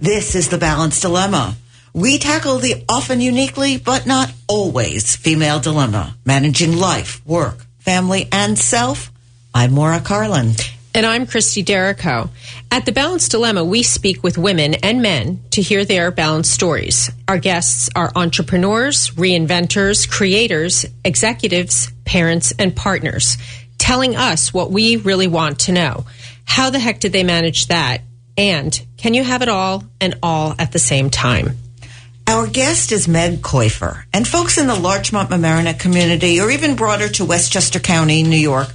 This is the Balance Dilemma. We tackle the often uniquely, but not always, female dilemma, managing life, work, family, and self. I'm Maura Carlin. And I'm Christy Derrico. At the Balance Dilemma, we speak with women and men to hear their balance stories. Our guests are entrepreneurs, reinventors, creators, executives, parents, and partners, telling us what we really want to know. How the heck did they manage that? And can you have it all and all at the same time? Our guest is Meg Kaüfer, and folks in the Larchmont Mamaroneck community, or even broader to Westchester County, New York,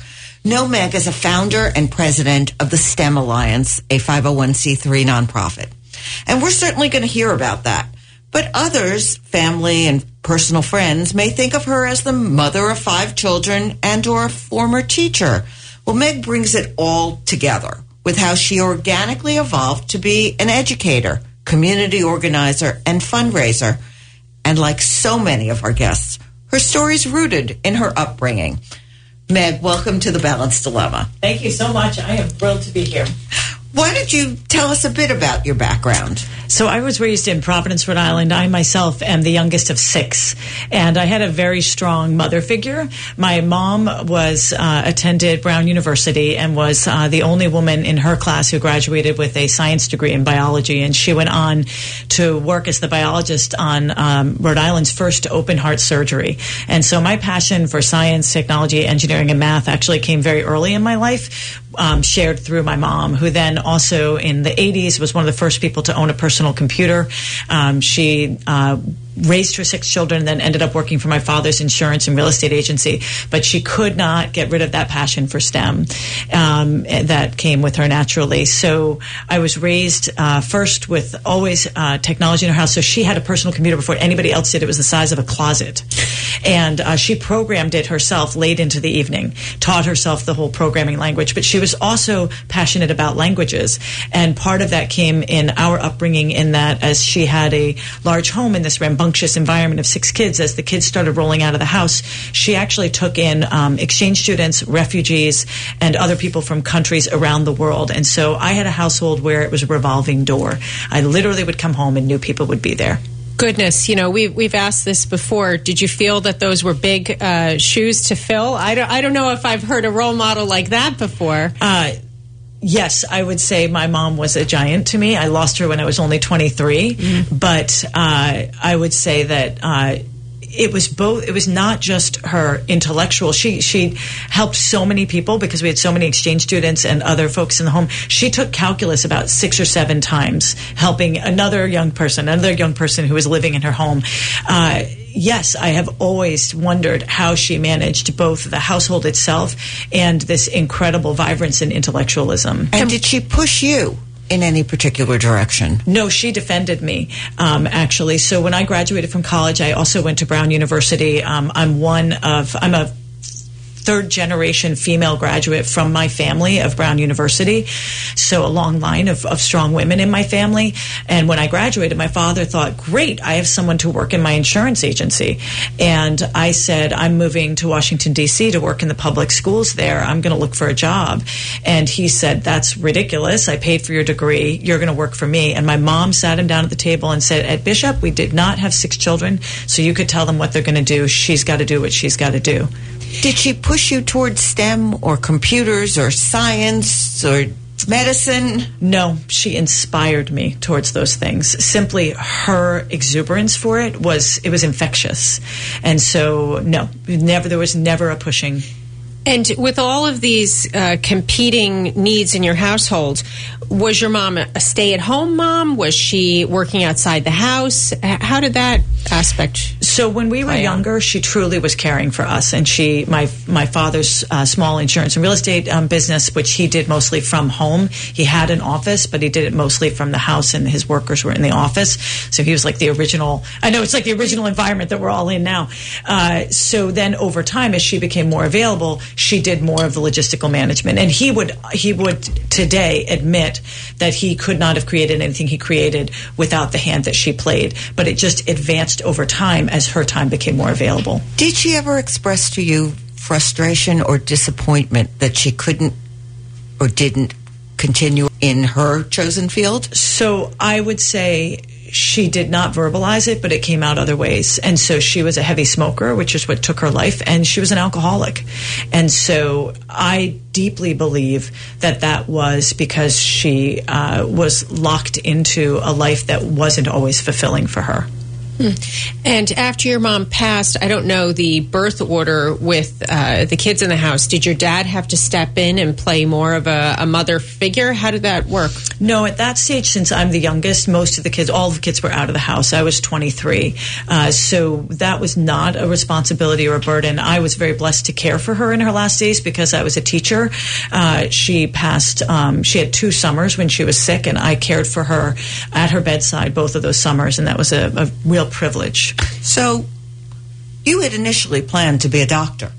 know Meg as a founder and president of the STEM Alliance, a 501c3 nonprofit. And we're certainly going to hear about that. But others, family and personal friends, may think of her as the mother of five children and or a former teacher. Well, Meg brings it all together with how she organically evolved to be an educator, community organizer, and fundraiser. And like so many of our guests, her story's rooted in her upbringing. Meg, welcome to the Balance Dilemma. Thank you so much. I am thrilled to be here. Why don't you tell us a bit about your background? So, I was raised in Providence, Rhode Island. I myself am the youngest of six, and I had a very strong mother figure. My mom was uh, attended Brown University and was uh, the only woman in her class who graduated with a science degree in biology, and she went on to work as the biologist on um, Rhode Island's first open heart surgery. And so, my passion for science, technology, engineering, and math actually came very early in my life um, shared through my mom, who then also in the 80s was one of the first people to own a personal computer. Um, she uh, raised her six children and then ended up working for my father's insurance and real estate agency. But she could not get rid of that passion for STEM um, that came with her naturally. So I was raised uh, first with always uh, technology in her house. So she had a personal computer before anybody else did. It was the size of a closet. And uh, she programmed it herself late into the evening, taught herself the whole programming language. But she was also passionate about languages. And part of that came in our upbringing in that as she had a large home in this rambunctious rambunctious environment of six kids, as the kids started rolling out of the house, she actually took in um, exchange students, refugees, and other people from countries around the world. And so I had a household where it was a revolving door. I literally would come home and new people would be there goodness, you know, we've, we've asked this before. Did you feel that those were big uh, shoes to fill? I don't, I don't know if I've heard a role model like that before. Uh, yes, I would say my mom was a giant to me. I lost her when I was only 23, mm-hmm. but uh, I would say that. Uh, it was both it was not just her intellectual she she helped so many people because we had so many exchange students and other folks in the home she took calculus about six or seven times helping another young person another young person who was living in her home uh, yes, I have always wondered how she managed both the household itself and this incredible vibrance and intellectualism. And did she push you? in any particular direction? No, she defended me, um, actually. So when I graduated from college, I also went to Brown University. Um, I'm one of, I'm a third generation female graduate from my family of Brown University. So a long line of, of strong women in my family. And when I graduated, my father thought, great, I have someone to work in my insurance agency. And I said, I'm moving to Washington, D.C. to work in the public schools there. I'm going to look for a job. And he said, that's ridiculous. I paid for your degree. You're going to work for me. And my mom sat him down at the table and said, at Bishop, we did not have six children. So you could tell them what they're going to do. She's got to do what she's got to do. Did she push you towards STEM or computers or science or medicine? No, she inspired me towards those things. Simply her exuberance for it was it was infectious. And so no, never there was never a pushing and with all of these uh, competing needs in your household, was your mom a stay at home mom? Was she working outside the house? How did that aspect? So when we were younger, she truly was caring for us, and she my my father's uh, small insurance and real estate um, business, which he did mostly from home. He had an office, but he did it mostly from the house, and his workers were in the office. So he was like the original. I know it's like the original environment that we're all in now. Uh, so then over time, as she became more available she did more of the logistical management. And he would he would today admit that he could not have created anything he created without the hand that she played. But it just advanced over time as her time became more available. Did she ever express to you frustration or disappointment that she couldn't or didn't continue in her chosen field? So I would say she did not verbalize it, but it came out other ways. And so she was a heavy smoker, which is what took her life, and she was an alcoholic. And so I deeply believe that that was because she uh, was locked into a life that wasn't always fulfilling for her. And after your mom passed, I don't know the birth order with uh, the kids in the house. Did your dad have to step in and play more of a, a, mother figure? How did that work? No, at that stage, since I'm the youngest, most of the kids, all the kids were out of the house. I was 23. Uh, so that was not a responsibility or a burden. I was very blessed to care for her in her last days because I was a teacher. Uh, she passed, um, she had two summers when she was sick, and I cared for her at her bedside both of those summers, and that was a, a real privilege. So, you had initially planned to be a doctor.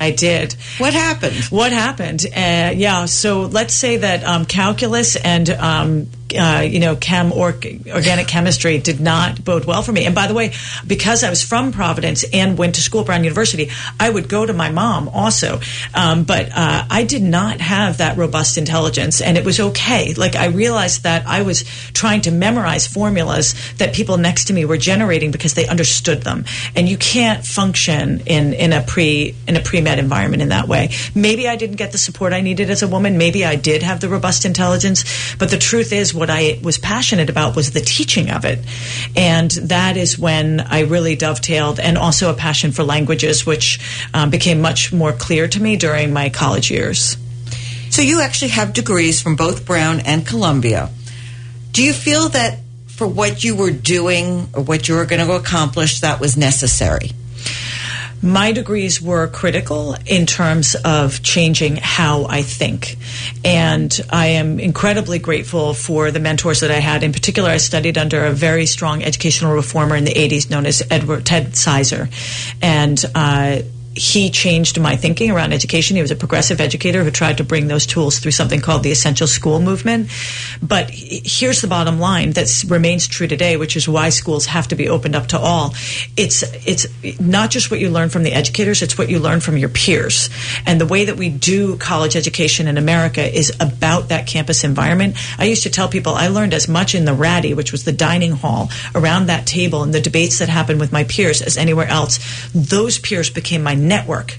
I did. What happened? What happened? Uh, yeah, so let's say that um, calculus and um, uh, you know, chem or organic chemistry did not bode well for me. And by the way, because I was from Providence and went to school at Brown University, I would go to my mom also. Um, but uh, I did not have that robust intelligence, and it was okay. Like I realized that I was trying to memorize formulas that people next to me were generating because they understood them, and you can't function in in a pre in a pre med environment in that way. Maybe I didn't get the support I needed as a woman. Maybe I did have the robust intelligence, but the truth is what I was passionate about was the teaching of it. And that is when I really dovetailed, and also a passion for languages, which um, became much more clear to me during my college years. So you actually have degrees from both Brown and Columbia. Do you feel that for what you were doing or what you were going to accomplish, that was necessary? My degrees were critical in terms of changing how I think. And I am incredibly grateful for the mentors that I had. In particular, I studied under a very strong educational reformer in the 80s known as Edward Ted Sizer. And uh, he changed my thinking around education. He was a progressive educator who tried to bring those tools through something called the essential school movement. But here's the bottom line that remains true today, which is why schools have to be opened up to all. It's it's not just what you learn from the educators; it's what you learn from your peers. And the way that we do college education in America is about that campus environment. I used to tell people I learned as much in the Ratty, which was the dining hall, around that table, and the debates that happened with my peers as anywhere else. Those peers became my network.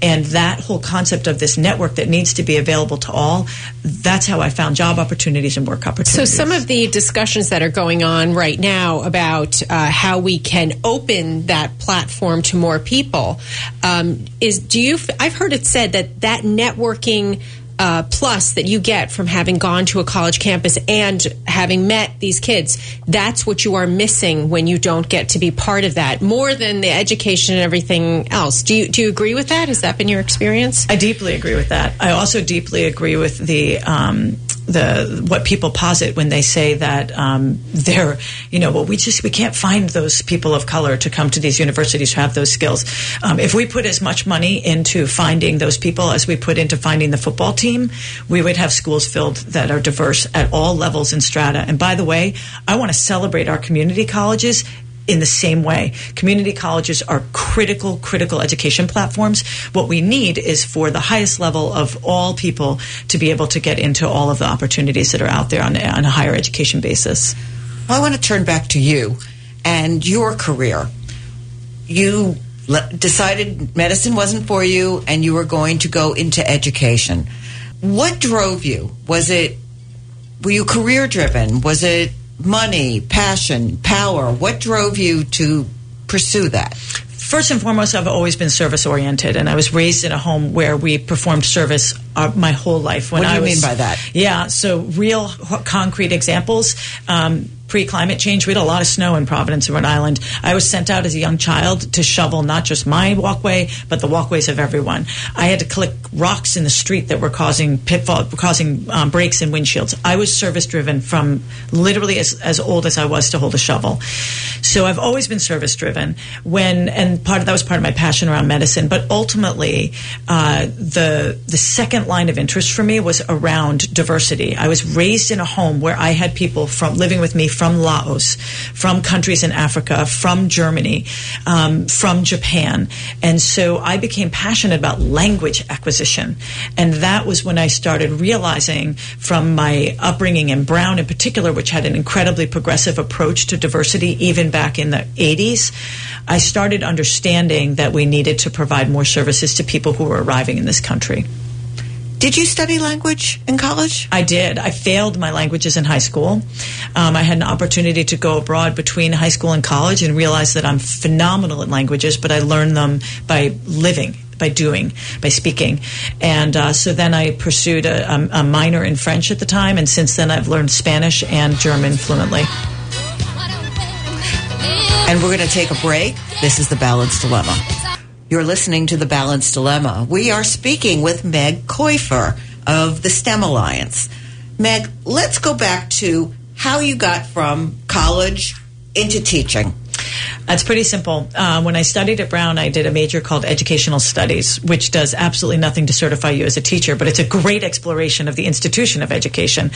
And that whole concept of this network that needs to be available to all, that's how I found job opportunities and work opportunities. So, some of the discussions that are going on right now about uh, how we can open that platform to more people um, is do you, I've heard it said that that networking uh, plus that you get from having gone to a college campus and having met these kids, that's what you are missing when you don't get to be part of that more than the education and everything else. Do you, do you agree with that? Has that been your experience? I deeply agree with that. I also deeply agree with the, um, the what people posit when they say that um, they're you know well we just we can't find those people of color to come to these universities who have those skills. Um, if we put as much money into finding those people as we put into finding the football team we would have schools filled that are diverse at all levels and strata. And by the way I want to celebrate our community colleges in the same way. Community colleges are critical, critical education platforms. What we need is for the highest level of all people to be able to get into all of the opportunities that are out there on, on a higher education basis. Well, I want to turn back to you and your career. You decided medicine wasn't for you and you were going to go into education. What drove you? Was it, were you career driven? Was it money, passion, power? What drove you to pursue that? First and foremost, I've always been service oriented, and I was raised in a home where we performed service uh, my whole life. When what do you was, mean by that? Yeah, so real concrete examples. Um, pre climate change, we had a lot of snow in Providence, Rhode Island. I was sent out as a young child to shovel not just my walkway, but the walkways of everyone. I had to collect rocks in the street that were causing pitfall, causing um, breaks in windshields. I was service driven from literally as, as old as I was to hold a shovel. So I've always been service driven. When and part of that was part of my passion around medicine, but ultimately uh, the the second line of interest for me was around diversity. I was raised in a home where I had people from living with me from Laos, from countries in Africa, from Germany, um, from Japan. And so I became passionate about language acquisition. And that was when I started realizing from my upbringing in Brown in particular, which had an incredibly progressive approach to diversity even back in the 80s, I started understanding that we needed to provide more services to people who were arriving in this country. Did you study language in college? I did. I failed my languages in high school. Um, I had an opportunity to go abroad between high school and college and realized that I'm phenomenal at languages, but I learned them by living by doing, by speaking. And uh, so then I pursued a, a, minor in French at the time, and since then I've learned Spanish and German fluently. And we're going to take a break. This is The Balance Dilemma. You're listening to The Balance Dilemma. We are speaking with Meg Kaüfer of the STEM Alliance. Meg, let's go back to how you got from college into teaching. It's pretty simple. Uh, when I studied at Brown, I did a major called Educational Studies, which does absolutely nothing to certify you as a teacher, but it's a great exploration of the institution of education.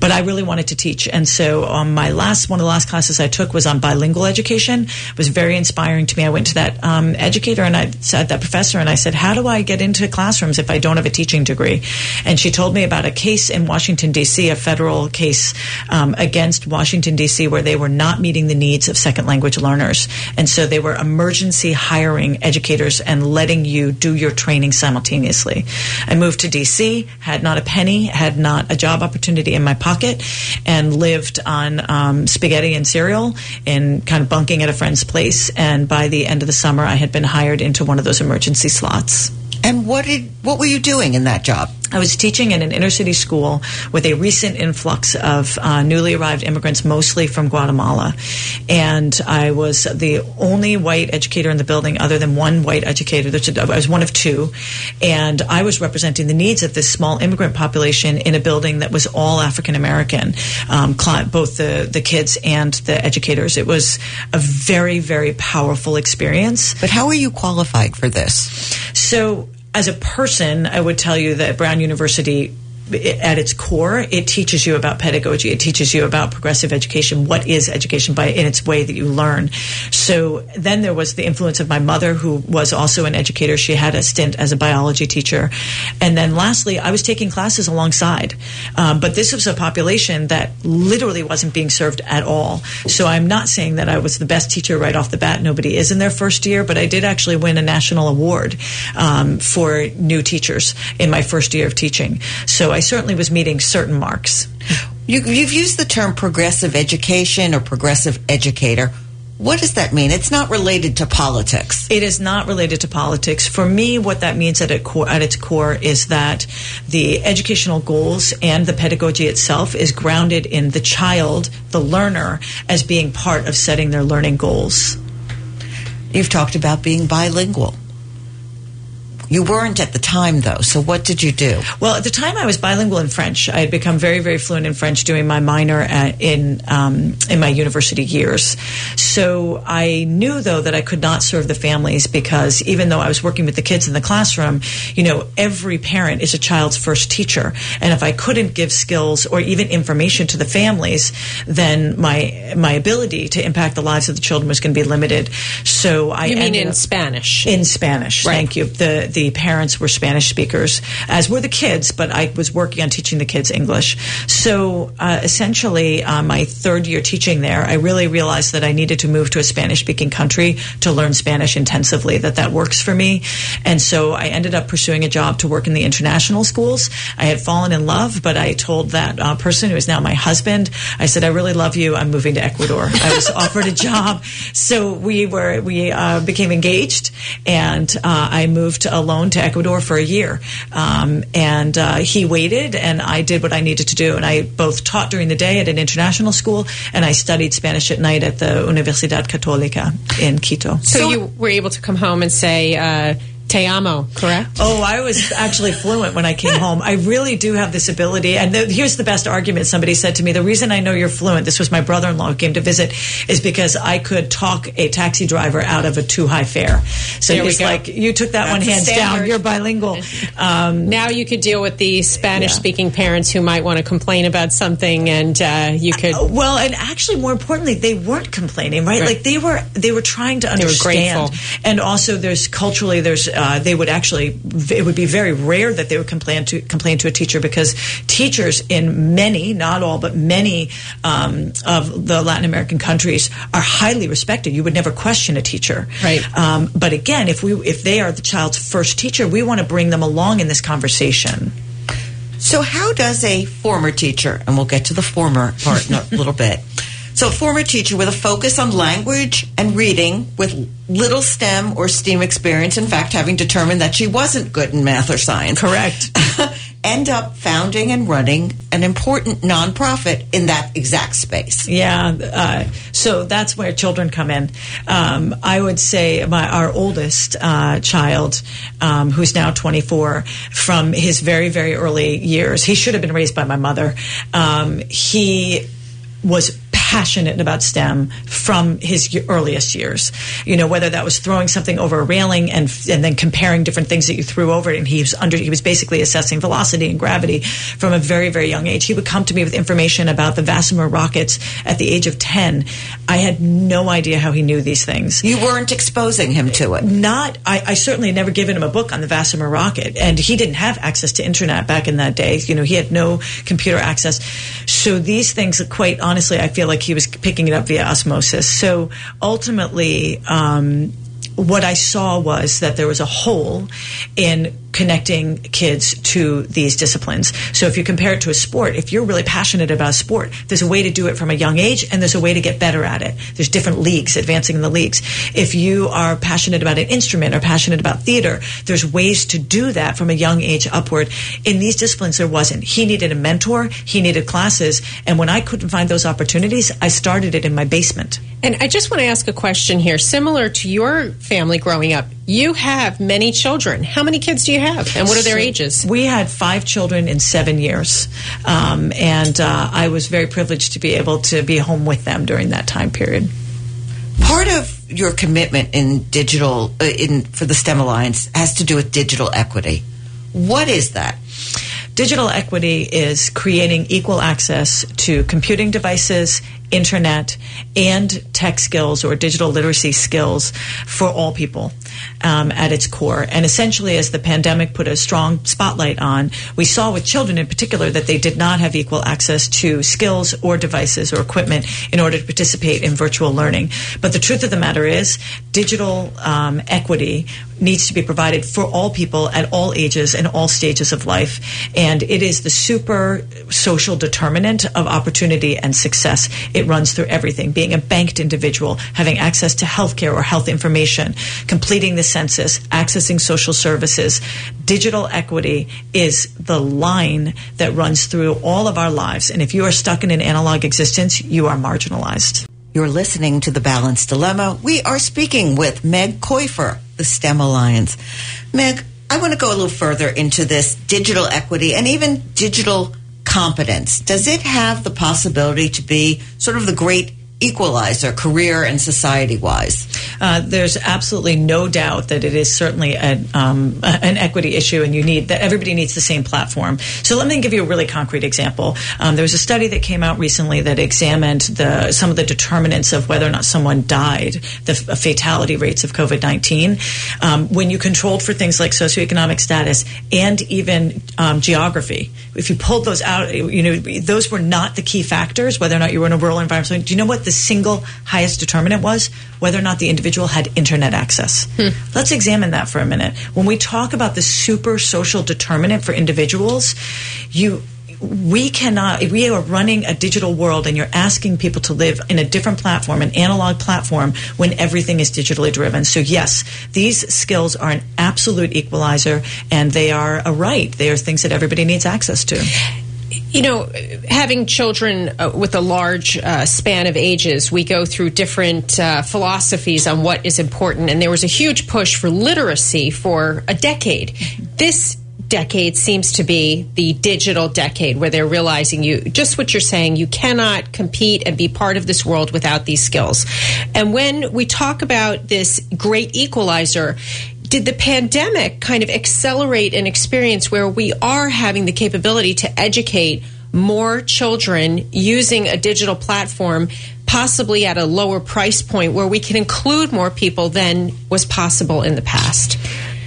But I really wanted to teach, and so my last one of the last classes I took was on bilingual education. It was very inspiring to me. I went to that um, educator and I said that professor, and I said, "How do I get into classrooms if I don't have a teaching degree?" And she told me about a case in Washington D.C., a federal case um, against Washington D.C., where they were not meeting the needs of second language learners. And so they were emergency hiring educators and letting you do your training simultaneously. I moved to DC, had not a penny, had not a job opportunity in my pocket, and lived on um, spaghetti and cereal and kind of bunking at a friend's place. And by the end of the summer, I had been hired into one of those emergency slots. And what did what were you doing in that job? I was teaching in an inner city school with a recent influx of uh, newly arrived immigrants, mostly from Guatemala. And I was the only white educator in the building, other than one white educator. I was one of two. And I was representing the needs of this small immigrant population in a building that was all African American, um, both the, the kids and the educators. It was a very, very powerful experience. But how are you qualified for this? So, as a person, I would tell you that Brown University at its core, it teaches you about pedagogy. It teaches you about progressive education. What is education by in its way that you learn? So then there was the influence of my mother, who was also an educator. She had a stint as a biology teacher, and then lastly, I was taking classes alongside. Um, but this was a population that literally wasn't being served at all. So I'm not saying that I was the best teacher right off the bat. Nobody is in their first year, but I did actually win a national award um, for new teachers in my first year of teaching. So certainly was meeting certain marks. You, have used the term progressive education or progressive educator. What does that mean? It's not related to politics. It is not related to politics. For me, what that means at, core, at its core is that the educational goals and the pedagogy itself is grounded in the child, the learner, as being part of setting their learning goals. You've talked about being bilingual. You weren't at the time, though. So what did you do? Well, at the time, I was bilingual in French. I had become very, very fluent in French doing my minor at, in um, in my university years. So I knew, though, that I could not serve the families because even though I was working with the kids in the classroom, you know, every parent is a child's first teacher, and if I couldn't give skills or even information to the families, then my my ability to impact the lives of the children was going to be limited. So I you mean in Spanish? In Spanish, right. thank you. The the parents were Spanish speakers, as were the kids, but I was working on teaching the kids English. So uh, essentially, uh, my third year teaching there, I really realized that I needed to move to a Spanish speaking country to learn Spanish intensively, that that works for me. And so I ended up pursuing a job to work in the international schools. I had fallen in love, but I told that uh, person who is now my husband, I said, I really love you. I'm moving to Ecuador. I was offered a job. So we were, we uh, became engaged and uh, I moved to alone to Ecuador for a year. Um, and uh, he waited, and I did what I needed to do. And I both taught during the day at an international school, and I studied Spanish at night at the Universidad Católica in Quito. So, so you were able to come home and say, uh, Te amo, correct? Oh, I was actually fluent when I came home. I really do have this ability. And the, here's the best argument somebody said to me the reason I know you're fluent, this was my brother in law who came to visit, is because I could talk a taxi driver out of a too high fare. So There we he's like, you took that That's one hands down. You're bilingual. Um, Now you could deal with the Spanish speaking parents who might want to complain about something, and uh, you could. well, and actually, more importantly, they weren't complaining, right? Right. Like they were, they were trying to understand. grateful. And also, there's culturally, there's uh, they would actually, it would be very rare that they would complain to complain to a teacher because teachers in many, not all, but many um, of the Latin American countries are highly respected. You would never question a teacher, Right. Um, but again, if we if they are the child's first teacher, we want to bring them along in this conversation. So, how does a former teacher, and we'll get to the former part in a little bit. So, a former teacher with a focus on language and reading with little STEM or STEAM experience, in fact, having determined that she wasn't good in math or science, Correct. end up founding and running an important nonprofit in that exact space. Yeah, uh, so that's where children come in. Um, I would say my our oldest uh, child, um, who's now 24, from his very very early years, he should have been raised by my mother. Um, he was passionate about STEM from his earliest years. You know, whether that was throwing something over a railing and and then comparing different things that you threw over it, and he was under he was basically assessing velocity and gravity from a very very young age. He would come to me with information about the VASIMR rockets at the age of 10. I had no idea how he knew these things You weren't exposing him to it. not I, I certainly had never given him a book on the VASIMR rocket and he didn't have access to internet back in that day you know he had no computer access so these things quite honestly I feel like he was picking it up via osmosis. So ultimately um, what I saw was that there was a hole in connecting kids to these disciplines. So if you compare it to a sport, if you're really passionate about sport, there's a way to do it from a young age and there's a way to get better at it. There's different leagues, advancing in the leagues. If you are passionate about an instrument or passionate about theater, there's ways to do that from a young age upward. In these disciplines, there wasn't. He needed a mentor, he needed classes, and when I couldn't find those opportunities, I started it in my basement. And I just want to ask a question here. Similar to your family growing up, you have many children. How many kids do you have? And what are their So ages? We had five children in seven years, um, and uh, I was very privileged to be able to be home with them during that time period. Part of your commitment in digital, uh, in for the STEM Alliance, has to do with digital equity. What is that? Digital equity is creating equal access to computing devices, internet, and tech skills or digital literacy skills for all people um, at its core. And essentially, as the pandemic put a strong spotlight on, we saw with children in particular that they did not have equal access to skills or devices or equipment in order to participate in virtual learning. But the truth of the matter is, digital um, equity needs to be provided for all people at all ages and all stages of life. And it is the super social determinant of opportunity and success. It runs through everything. Being a banked individual, having access to healthcare or health information, completing the census, accessing social services. Digital equity is the line that runs through all of our lives. And if you are stuck in an analog existence, you are marginalized. You're listening to The Balance Dilemma. We are speaking with Meg Kaüfer, the STEM Alliance. Meg, I want to go a little further into this digital equity and even digital competence. Does it have the possibility to be sort of the great equalizer, career and society wise? Uh, there's absolutely no doubt that it is certainly an, um, an equity issue, and you need that everybody needs the same platform. So let me give you a really concrete example. Um, there was a study that came out recently that examined the some of the determinants of whether or not someone died, the f- fatality rates of COVID nineteen. Um, when you controlled for things like socioeconomic status and even um, geography, if you pulled those out, you know those were not the key factors. Whether or not you were in a rural environment, So do you know what the single highest determinant was? Whether or not the individual had internet access. Hmm. Let's examine that for a minute. When we talk about the super social determinant for individuals, you we cannot we are running a digital world and you're asking people to live in a different platform an analog platform when everything is digitally driven so yes these skills are an absolute equalizer and they are a right they are things that everybody needs access to You know, having children uh, with a large uh, span of ages, we go through different uh, philosophies on what is important. And there was a huge push for literacy for a decade. This decade seems to be the digital decade where they're realizing you just what you're saying you cannot compete and be part of this world without these skills and when we talk about this great equalizer did the pandemic kind of accelerate an experience where we are having the capability to educate more children using a digital platform possibly at a lower price point where we can include more people than was possible in the past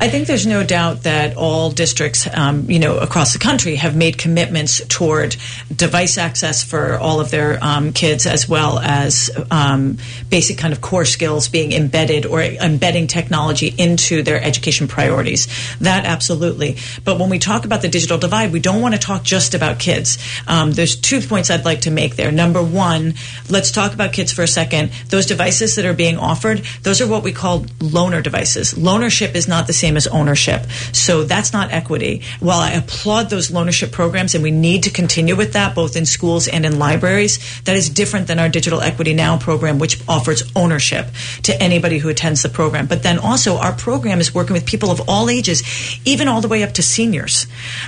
I think there's no doubt that all districts, um, you know, across the country have made commitments toward device access for all of their um, kids, as well as um, basic kind of core skills being embedded or embedding technology into their education priorities. That absolutely. But when we talk about the digital divide, we don't want to talk just about kids. Um, there's two points I'd like to make there. Number one, let's talk about kids for a second. Those devices that are being offered, those are what we call loaner devices. Loanership is not the same same as ownership. So that's not equity. While I applaud those loanership programs and we need to continue with that both in schools and in libraries, that is different than our Digital Equity Now program, which offers ownership to anybody who attends the program. But then also our program is working with people of all ages, even all the way up to seniors.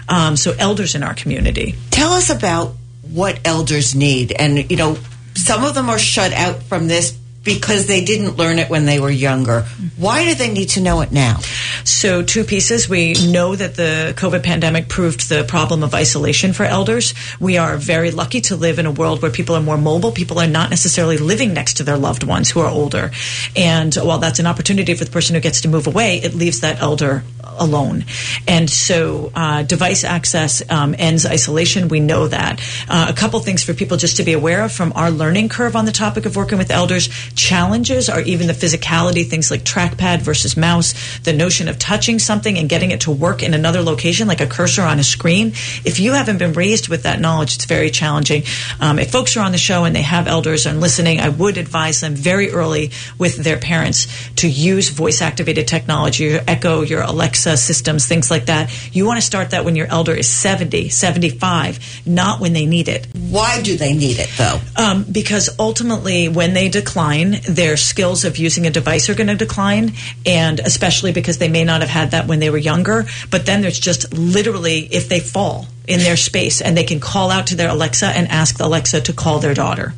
Um, so elders in our community. Tell us about what elders need. And, you know, some of them are shut out from this because they didn't learn it when they were younger. Why do they need to know it now? So, two pieces. We know that the COVID pandemic proved the problem of isolation for elders. We are very lucky to live in a world where people are more mobile. People are not necessarily living next to their loved ones who are older. And while that's an opportunity for the person who gets to move away, it leaves that elder alone. And so, uh, device access um, ends isolation. We know that. Uh, a couple things for people just to be aware of from our learning curve on the topic of working with elders challenges are even the physicality, things like trackpad versus mouse, the notion of touching something and getting it to work in another location, like a cursor on a screen. If you haven't been raised with that knowledge, it's very challenging. Um, if folks are on the show and they have elders and listening, I would advise them very early with their parents to use voice activated technology, your Echo, your Alexa systems, things like that. You want to start that when your elder is 70, 75, not when they need it. Why do they need it though? Um, because ultimately, when they decline, their skills of using a device are going to decline, and especially because they may not have had that when they were younger. But then there's just literally if they fall in their space and they can call out to their Alexa and ask Alexa to call their daughter.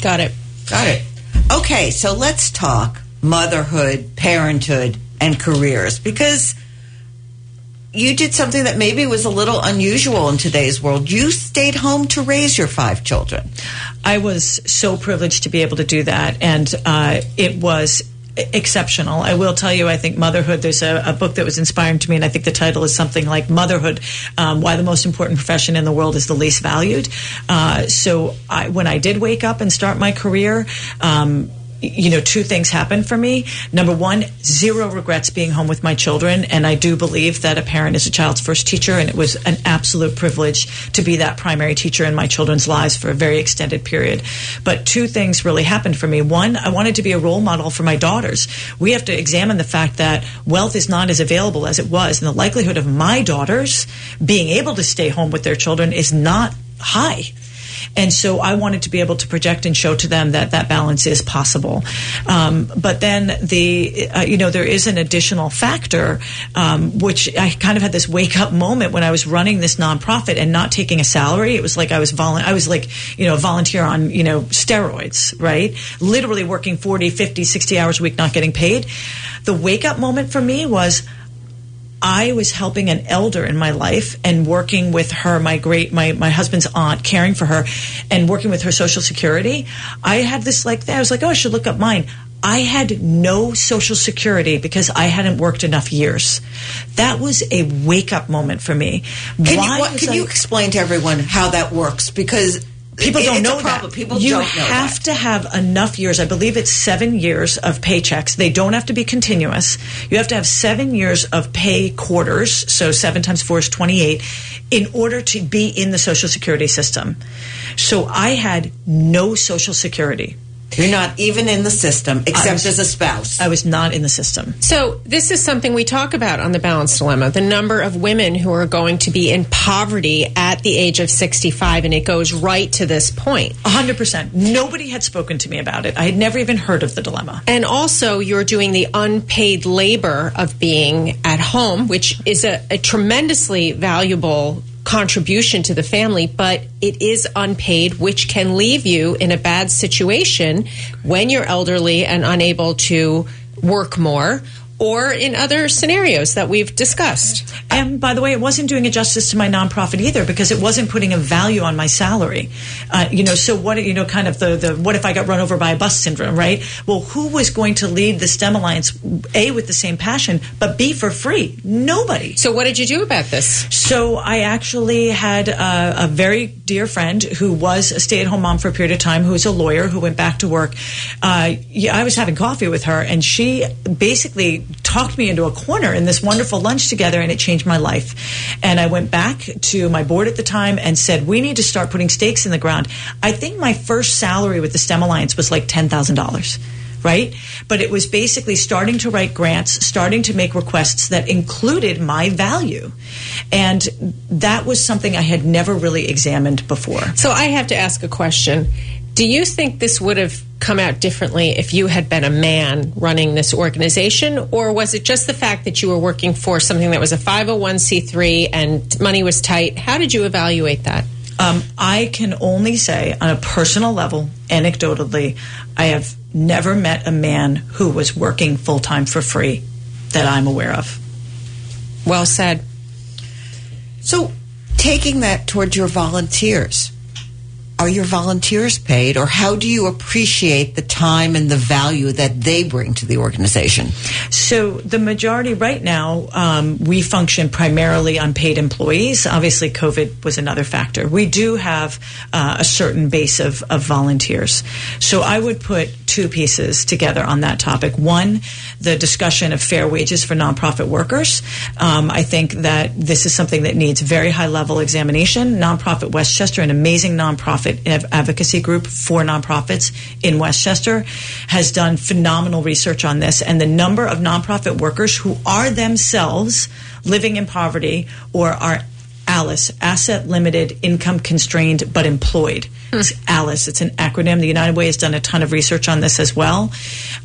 Got it. Got it. Okay, so let's talk motherhood, parenthood, and careers because you did something that maybe was a little unusual in today's world. You stayed home to raise your five children. I was so privileged to be able to do that, and uh, it was exceptional. I will tell you, I think motherhood, there's a, a, book that was inspiring to me, and I think the title is something like Motherhood um, Why the Most Important Profession in the World is the Least Valued. Uh, so I, when I did wake up and start my career, um, you know, two things happened for me. Number one, zero regrets being home with my children. And I do believe that a parent is a child's first teacher. And it was an absolute privilege to be that primary teacher in my children's lives for a very extended period. But two things really happened for me. One, I wanted to be a role model for my daughters. We have to examine the fact that wealth is not as available as it was. And the likelihood of my daughters being able to stay home with their children is not high. And so I wanted to be able to project and show to them that that balance is possible. Um, but then the, uh, you know, there is an additional factor, um, which I kind of had this wake up moment when I was running this nonprofit and not taking a salary. It was like I was volu- I was like, you know, a volunteer on, you know, steroids, right? Literally working 40, 50, 60 hours a week, not getting paid. The wake up moment for me was, I was helping an elder in my life and working with her, my great, my, my husband's aunt, caring for her and working with her social security. I had this like, I was like, oh, I should look up mine. I had no social security because I hadn't worked enough years. That was a wake up moment for me. Can, Why you, what, can I, you explain to everyone how that works? Because People don't know that. People you don't have that. to have enough years. I believe it's seven years of paychecks. They don't have to be continuous. You have to have seven years of pay quarters. So seven times four is 28 in order to be in the social security system. So I had no social security You're not even in the system, except was- as a spouse. I was not in the system. So, this is something we talk about on the balance dilemma the number of women who are going to be in poverty at the age of 65, and it goes right to this point. A hundred percent. Nobody had spoken to me about it. I had never even heard of the dilemma. And also, you're doing the unpaid labor of being at home, which is a, a tremendously valuable contribution to the family, but it is unpaid, which can leave you in a bad situation when you're elderly and unable to work more. Or in other scenarios that we've discussed. And by the way, it wasn't doing a justice to my nonprofit either because it wasn't putting a value on my salary. Uh, you know, so what, you know, kind of the, the what if I got run over by a bus syndrome, right? Well, who was going to lead the STEM Alliance, A, with the same passion, but B, for free? Nobody. So, what did you do about this? So I actually had a, a very dear friend who was a stay-at-home mom for a period of time, who's a lawyer who went back to work. Uh, yeah, I was having coffee with her, and she basically talked me into a corner in this wonderful lunch together, and it changed my life. And I went back to my board at the time and said, "We need to start putting stakes in the ground." I think my first salary with the STEM Alliance was like ten thousand dollars right? But it was basically starting to write grants, starting to make requests that included my value. And that was something I had never really examined before. So, I have to ask a question. Do you think this would have come out differently if you had been a man running this organization? Or was it just the fact that you were working for something that was a 501c3 and money was tight? How did you evaluate that? Um, I can only say, on a personal level, anecdotally, I have never met a man who was working full time for free that I'm aware of. Well said. So, taking that towards your volunteers, are your volunteers paid, or how do you appreciate the time and the value that they bring to the organization? So the majority right now, um, we function primarily on paid employees. Obviously, COVID was another factor. We do have uh, a certain base of, of volunteers. So I would put two pieces together on that topic. One, the discussion of fair wages for nonprofit workers. Um, I think that this is something that needs very high level examination. Nonprofit Westchester, an amazing nonprofit av- advocacy group for nonprofits in Westchester, has done phenomenal research on this. And the number of nonprofit workers who are themselves living in poverty or are ALICE, asset limited, income constrained, but employed. ALICE. It's an acronym. The United Way has done a ton of research on this as well.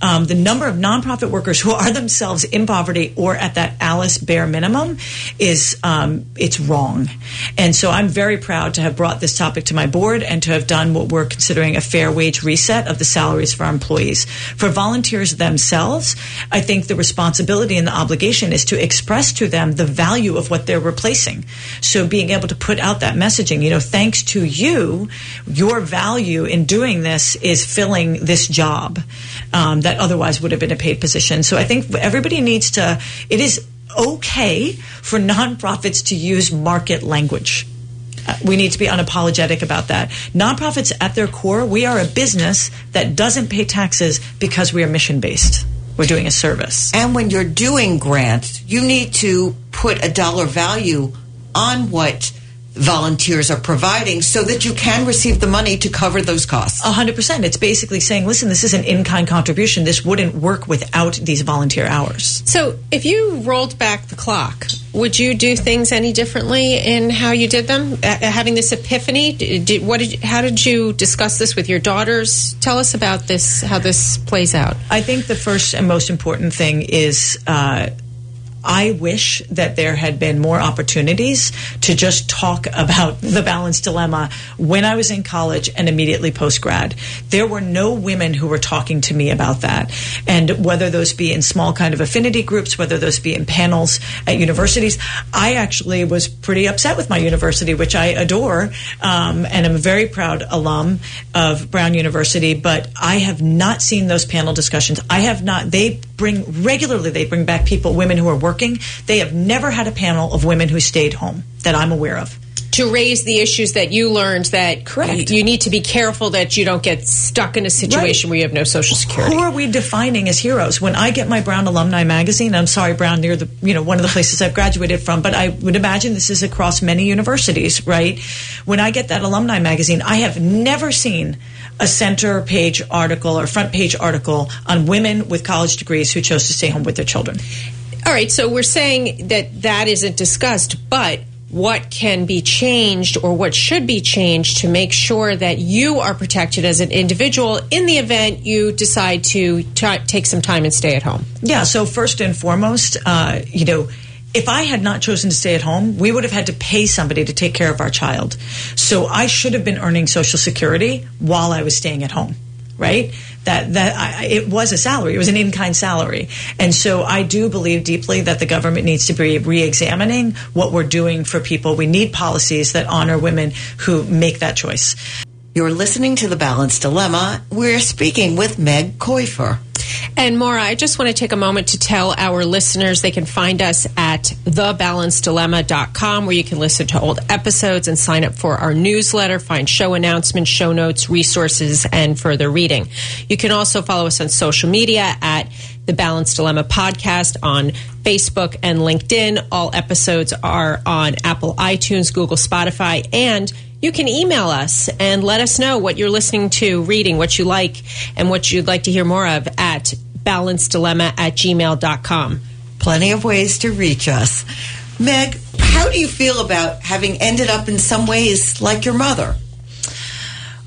Um, the number of nonprofit workers who are themselves in poverty or at that ALICE bare minimum is um, it's wrong. And so I'm very proud to have brought this topic to my board and to have done what we're considering a fair wage reset of the salaries for our employees. For volunteers themselves, I think the responsibility and the obligation is to express to them the value of what they're replacing. So being able to put out that messaging, you know, thanks to you, your value in doing this is filling this job um, that otherwise would have been a paid position. So I think everybody needs to, it is okay for nonprofits to use market language. Uh, We need to be unapologetic about that. Nonprofits at their core, we are a business that doesn't pay taxes because we are mission based. We're doing a service. And when you're doing grants, you need to put a dollar value on what volunteers are providing so that you can receive the money to cover those costs. A hundred percent. It's basically saying, listen, this is an in-kind contribution. This wouldn't work without these volunteer hours. So, if you rolled back the clock, would you do things any differently in how you did them? Uh, having this epiphany, did, did- what did, how did you discuss this with your daughters? Tell us about this, how this plays out. I think the first and most important thing is uh, I wish that there had been more opportunities to just talk about the balance dilemma when I was in college and immediately post grad. There were no women who were talking to me about that. And whether those be in small kind of affinity groups, whether those be in panels at universities, I actually was pretty upset with my university, which I adore. Um, and I'm a very proud alum of Brown University, but I have not seen those panel discussions. I have not, they bring regularly, they bring back people, women who are working. They have never had a panel of women who stayed home that I'm aware of. To raise the issues that you learned that Correct. you need to be careful that you don't get stuck in a situation Right. where you have no social security. Who are we defining as heroes? When I get my Brown Alumni Magazine, I'm sorry, Brown, near the you know one of the places I've graduated from, but I would imagine this is across many universities, right? When I get that alumni magazine, I have never seen a center page article or front page article on women with college degrees who chose to stay home with their children. All right, so we're saying that that isn't discussed, but what can be changed or what should be changed to make sure that you are protected as an individual in the event you decide to t- take some time and stay at home? Yeah, so first and foremost, uh, you know, if I had not chosen to stay at home, we would have had to pay somebody to take care of our child. So I should have been earning Social Security while I was staying at home, right? That that I, it was a salary, it was an in-kind salary, and so I do believe deeply that the government needs to be re-examining what we're doing for people. We need policies that honor women who make that choice. You're listening to The Balance Dilemma. We're speaking with Meg Kaüfer. And Maura, I just want to take a moment to tell our listeners they can find us at thebalancedilemma.com where you can listen to old episodes and sign up for our newsletter, find show announcements, show notes, resources, and further reading. You can also follow us on social media at the Balance Dilemma podcast on Facebook and LinkedIn. All episodes are on Apple iTunes, Google, Spotify, and you can email us and let us know what you're listening to, reading, what you like, and what you'd like to hear more of at balancedilemma at gmail.com. Plenty of ways to reach us. Meg, how do you feel about having ended up in some ways like your mother?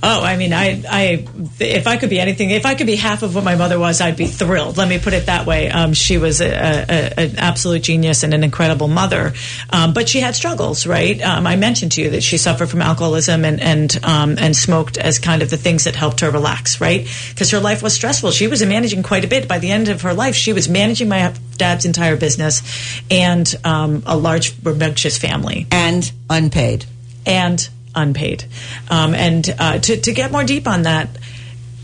Oh, I mean, I, I, if I could be anything, if I could be half of what my mother was, I'd be thrilled. Let me put it that way. Um, she was a, a, an absolute genius and an incredible mother, um, but she had struggles, right? Um, I mentioned to you that she suffered from alcoholism and and um, and smoked as kind of the things that helped her relax, right? Because her life was stressful. She was managing quite a bit. By the end of her life, she was managing my dad's entire business and um, a large, rambunctious family, and unpaid, and unpaid. Um, and uh, to, to get more deep on that,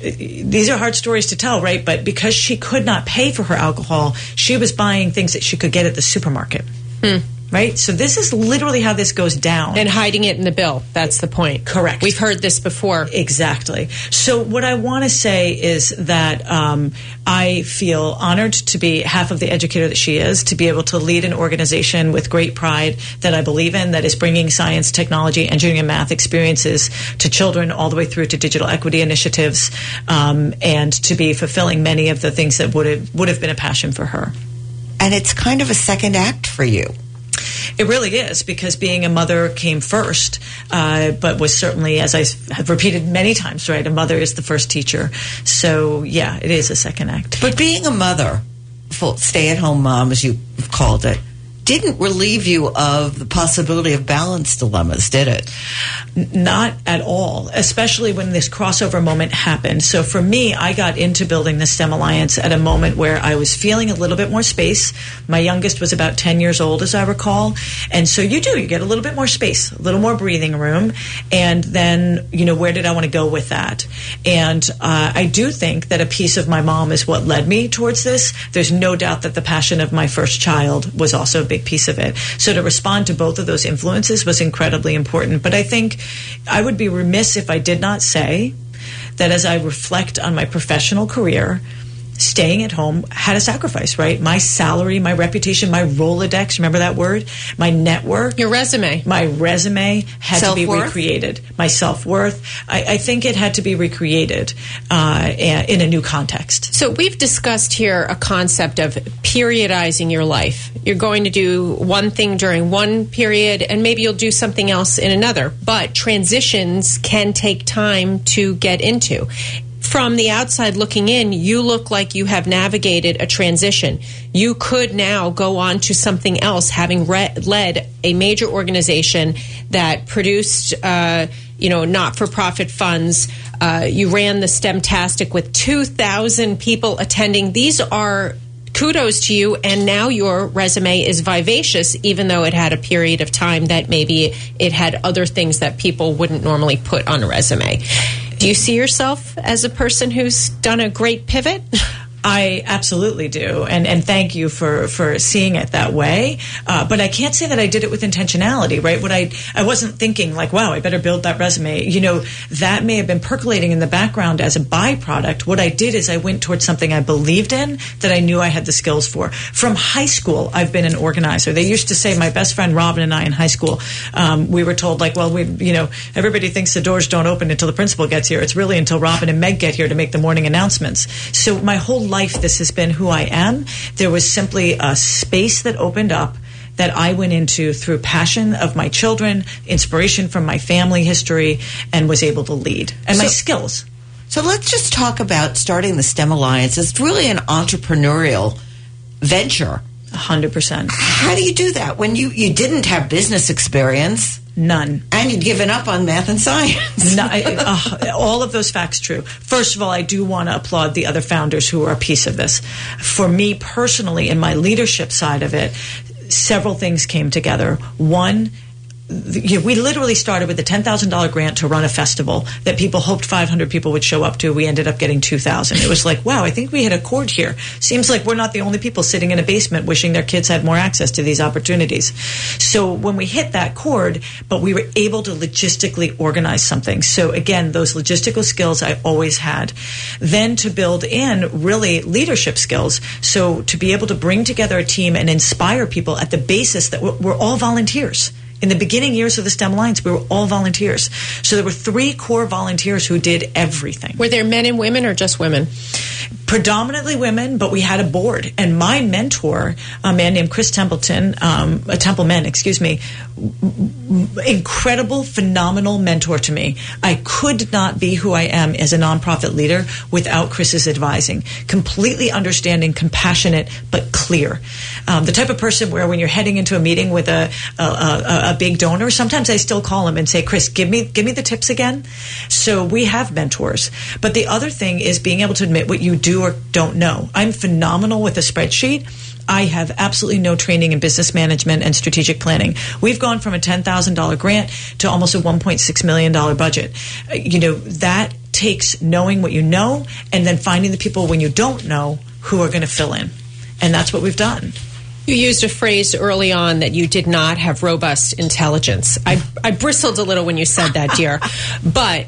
these are hard stories to tell, right? But because she could not pay for her alcohol, she was buying things that she could get at the supermarket. Hmm. Right? So this is literally how this goes down. And hiding it in the bill. That's the point. Correct. We've heard this before. Exactly. So what I want to say is that um, I feel honored to be half of the educator that she is, to be able to lead an organization with great pride that I believe in, that is bringing science, technology, engineering, and math experiences to children all the way through to digital equity initiatives, um, and to be fulfilling many of the things that would have would have been a passion for her. And it's kind of a second act for you. It really is because being a mother came first, uh, but was certainly, as I have repeated many times, right? A mother is the first teacher. So yeah, it is a second act. But being a mother, stay at home mom, as you've called it, didn't relieve you of the possibility of balance dilemmas, did it? Not at all, especially when this crossover moment happened. So for me, I got into building the STEM Alliance at a moment where I was feeling a little bit more space. My youngest was about 10 years old, as I recall. And so you do, you get a little bit more space, a little more breathing room. And then, you know, where did I want to go with that? And uh, I do think that a piece of my mom is what led me towards this. There's no doubt that the passion of my first child was also big big piece of it. So to respond to both of those influences was incredibly important. But I think I would be remiss if I did not say that as I reflect on my professional career, staying at home had a sacrifice, right? My salary, my reputation, my Rolodex, remember that word? My network. Your resume. My resume had self-worth? to be recreated. My self worth. I, I, think it had to be recreated uh, in a new context. So we've discussed here a concept of periodizing your life. You're going to do one thing during one period and maybe you'll do something else in another. But transitions can take time to get into from the outside looking in, you look like you have navigated a transition. You could now go on to something else, having re- led a major organization that produced, uh, you know, not-for-profit funds. Uh, you ran the STEMtastic with 2,000 people attending. These are kudos to you. And now your resume is vivacious, even though it had a period of time that maybe it had other things that people wouldn't normally put on a resume. Do you see yourself as a person who's done a great pivot? I absolutely do, and and thank you for for seeing it that way. Uh, but I can't say that I did it with intentionality, right? What I I wasn't thinking like, wow, I better build that resume. You know, that may have been percolating in the background as a byproduct. What I did is I went towards something I believed in that I knew I had the skills for. From high school, I've been an organizer. They used to say my best friend Robin and I in high school, um, we were told like, well, we you know everybody thinks the doors don't open until the principal gets here. It's really until Robin and Meg get here to make the morning announcements. So my whole life, this has been who I am. There was simply a space that opened up that I went into through passion of my children, inspiration from my family history, and was able to lead and my skills. So let's just talk about starting the STEM Alliance. It's really an entrepreneurial venture. 100%. How do you do that when you, you didn't have business experience None. and you'd given up on math and science? No, I- uh, all of those facts true. First of all, I do want to applaud the other founders who are a piece of this. For me personally, in my leadership side of it, several things came together. One, you know, we literally started with a ten thousand dollar grant to run a festival that people hoped five hundred people would show up to. We ended up getting two thousand. It was like, wow, I think we hit a chord here. Seems like we're not the only people sitting in a basement wishing their kids had more access to these opportunities. So when we hit that chord, but we were able to logistically organize something. So again, those logistical skills I always had. Then to build in really leadership skills. So to be able to bring together a team and inspire people at the basis that we're all volunteers. In the beginning years of the STEM Alliance, we were all volunteers. So there were three core volunteers who did everything Were there men and women or just women? predominantly women, but we had a board. And my mentor, a man named Chris Templeton, um, Templeman, excuse me, incredible, phenomenal mentor to me. I could not be who I am as a nonprofit leader without Chris's advising. Completely understanding, compassionate, but clear. Um, the type of person where when you're heading into a meeting with a, a, a, a big donor, sometimes I still call him and say, Chris, give me, give me the tips again. So we have mentors. But the other thing is being able to admit what you do or don't know. I'm phenomenal with a spreadsheet. I have absolutely no training in business management and strategic planning. We've gone from a $10,000 grant to almost a $1.6 million budget. Uh, You know, that takes knowing what you know and then finding the people when you don't know who are going to fill in. And that's what we've done. You used a phrase early on that you did not have robust intelligence. I, I bristled a little when you said that, dear. But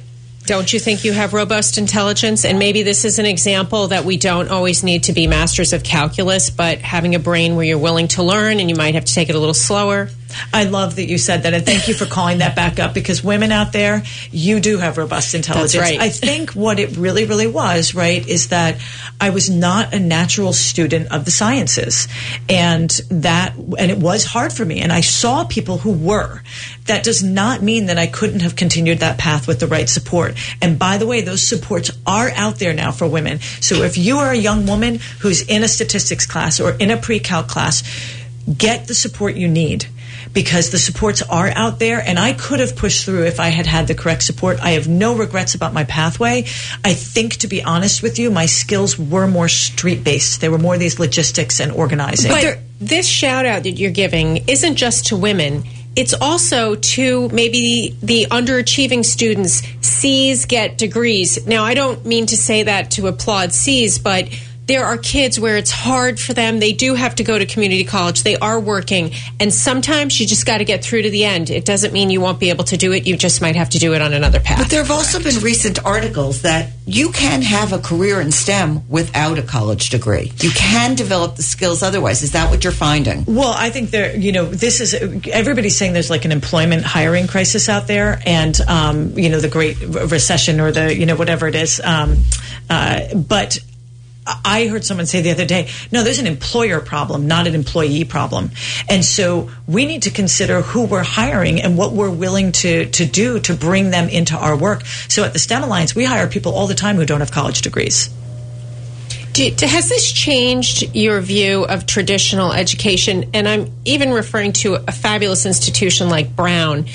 don't you think you have robust intelligence? And maybe this is an example that we don't always need to be masters of calculus, but having a brain where you're willing to learn and you might have to take it a little slower. I love that you said that, and thank you for calling that back up because women out there, you do have robust intelligence. right. I think what it really, really was, right, is that I was not a natural student of the sciences, and that, and it was hard for me, and I saw people who were. That does not mean that I couldn't have continued that path with the right support. And by the way, those supports are out there now for women. So if you are a young woman who's in a statistics class or in a pre-calc class, get the support you need because the supports are out there and I could have pushed through if I had had the correct support. I have no regrets about my pathway. I think to be honest with you, my skills were more street based. They were more these logistics and organizing. But this shout out that you're giving isn't just to women. It's also to maybe the underachieving students. C's get degrees. Now, I don't mean to say that to applaud C's, but there are kids where it's hard for them. They do have to go to community college. They are working. And sometimes you just got to get through to the end. It doesn't mean you won't be able to do it. You just might have to do it on another path. But there have also been recent articles that you can have a career in STEM without a college degree. You can develop the skills otherwise. Is that what you're finding? Well, I think there, you know, this is everybody's saying there's like an employment hiring crisis out there, and um, you know, the Great Recession or the, you know, whatever it is. Um, uh, but I heard someone say the other day, no, there's an employer problem, not an employee problem. And so we need to consider who we're hiring and what we're willing to, to do to bring them into our work. So at the STEM Alliance, we hire people all the time who don't have college degrees. Do, has this changed your view of traditional education? And I'm even referring to a fabulous institution like Brown.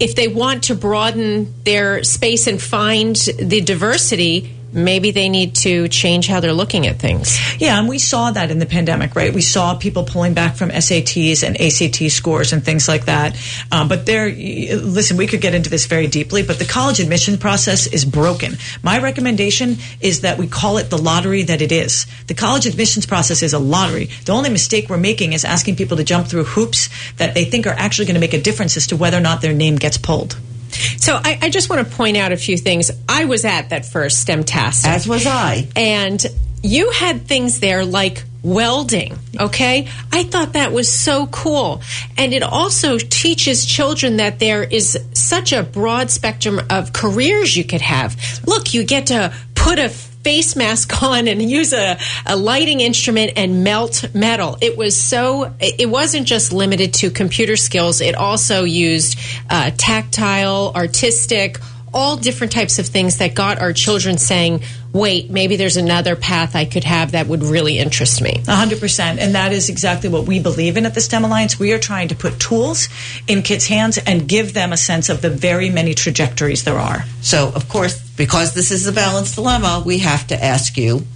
If they want to broaden their space and find the diversity, maybe they need to change how they're looking at things. Yeah, and we saw that in the pandemic, right? We saw people pulling back from SATs and ACT scores and things like that. Um, but there, listen, we could get into this very deeply, but the college admission process is broken. My recommendation is that we call it the lottery that it is. The college admissions process is a lottery. The only mistake we're making is asking people to jump through hoops that they think are actually going to make a difference as to whether or not their name gets pulled. So I, I, just want to point out a few things. I was at that first STEM STEMtastic. As was I. And you had things there like welding, okay? I thought that was so cool. And it also teaches children that there is such a broad spectrum of careers you could have. Look, you get to put a face mask on and use a, a lighting instrument and melt metal. It was so, it wasn't just limited to computer skills. It also used uh, tactile, artistic, all different types of things that got our children saying, wait, maybe there's another path I could have that would really interest me. 100%. And that is exactly what we believe in at the STEM Alliance. We are trying to put tools in kids' hands and give them a sense of the very many trajectories there are. So, of course, because this is a balance dilemma, we have to ask you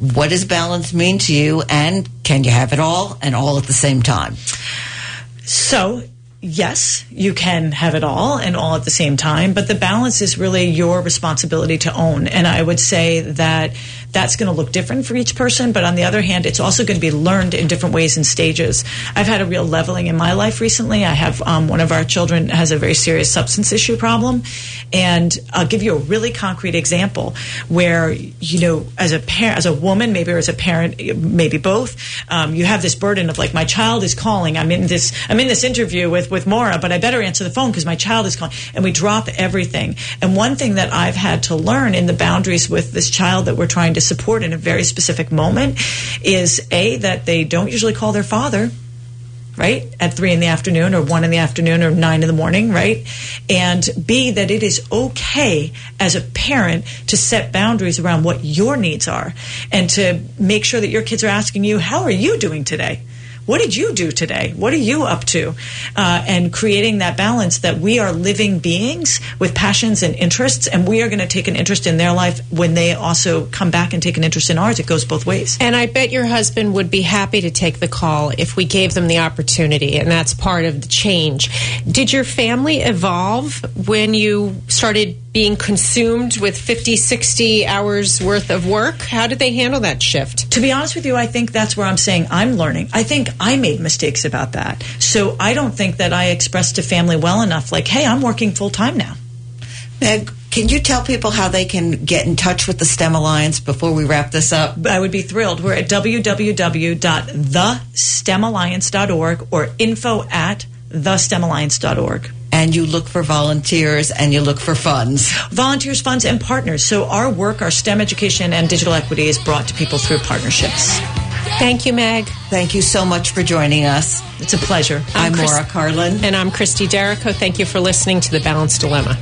what does balance mean to you and can you have it all and all at the same time? So, yes, you can have it all and all at the same time, but the balance is really your responsibility to own. And I would say that that's going to look different for each person. But on the other hand, it's also going to be learned in different ways and stages. I've had a real leveling in my life recently. I have um, one of our children has a very serious substance issue problem. And I'll give you a really concrete example where, you know, as a parent, as a woman, maybe or as a parent, maybe both, um, you have this burden of like, my child is calling. I'm in this, I'm in this interview with, with Maura, but I better answer the phone because my child is calling. And we drop everything. And one thing that I've had to learn in the boundaries with this child that we're trying to to support in a very specific moment is A, that they don't usually call their father right at three in the afternoon or one in the afternoon or nine in the morning right? And b that it is okay as a parent to set boundaries around what your needs are and to make sure that your kids are asking you how are you doing today what did you do today? What are you up to? Uh, and creating that balance that we are living beings with passions and interests, and we are going to take an interest in their life when they also come back and take an interest in ours. It goes both ways. And I bet your husband would be happy to take the call if we gave them the opportunity, and that's part of the change. Did your family evolve when you started being consumed with 50, 60 hours worth of work? How did they handle that shift? To be honest with you, I think that's where I'm saying I'm learning. I think I made mistakes about that. So I don't think that I expressed to family well enough, like, hey, I'm working full time now. Meg, can you tell people how they can get in touch with the STEM Alliance before we wrap this up? I would be thrilled. We're at www.thestemalliance.org or info at thestemalliance.org and you look for volunteers and you look for funds. Volunteers, funds, and partners. So our work, our STEM education and digital equity is brought to people through partnerships. Thank you, Meg. Thank you so much for joining us. It's a pleasure. I'm, I'm Maura Carlin. And I'm Christy Derrico. Thank you for listening to The Balance Dilemma.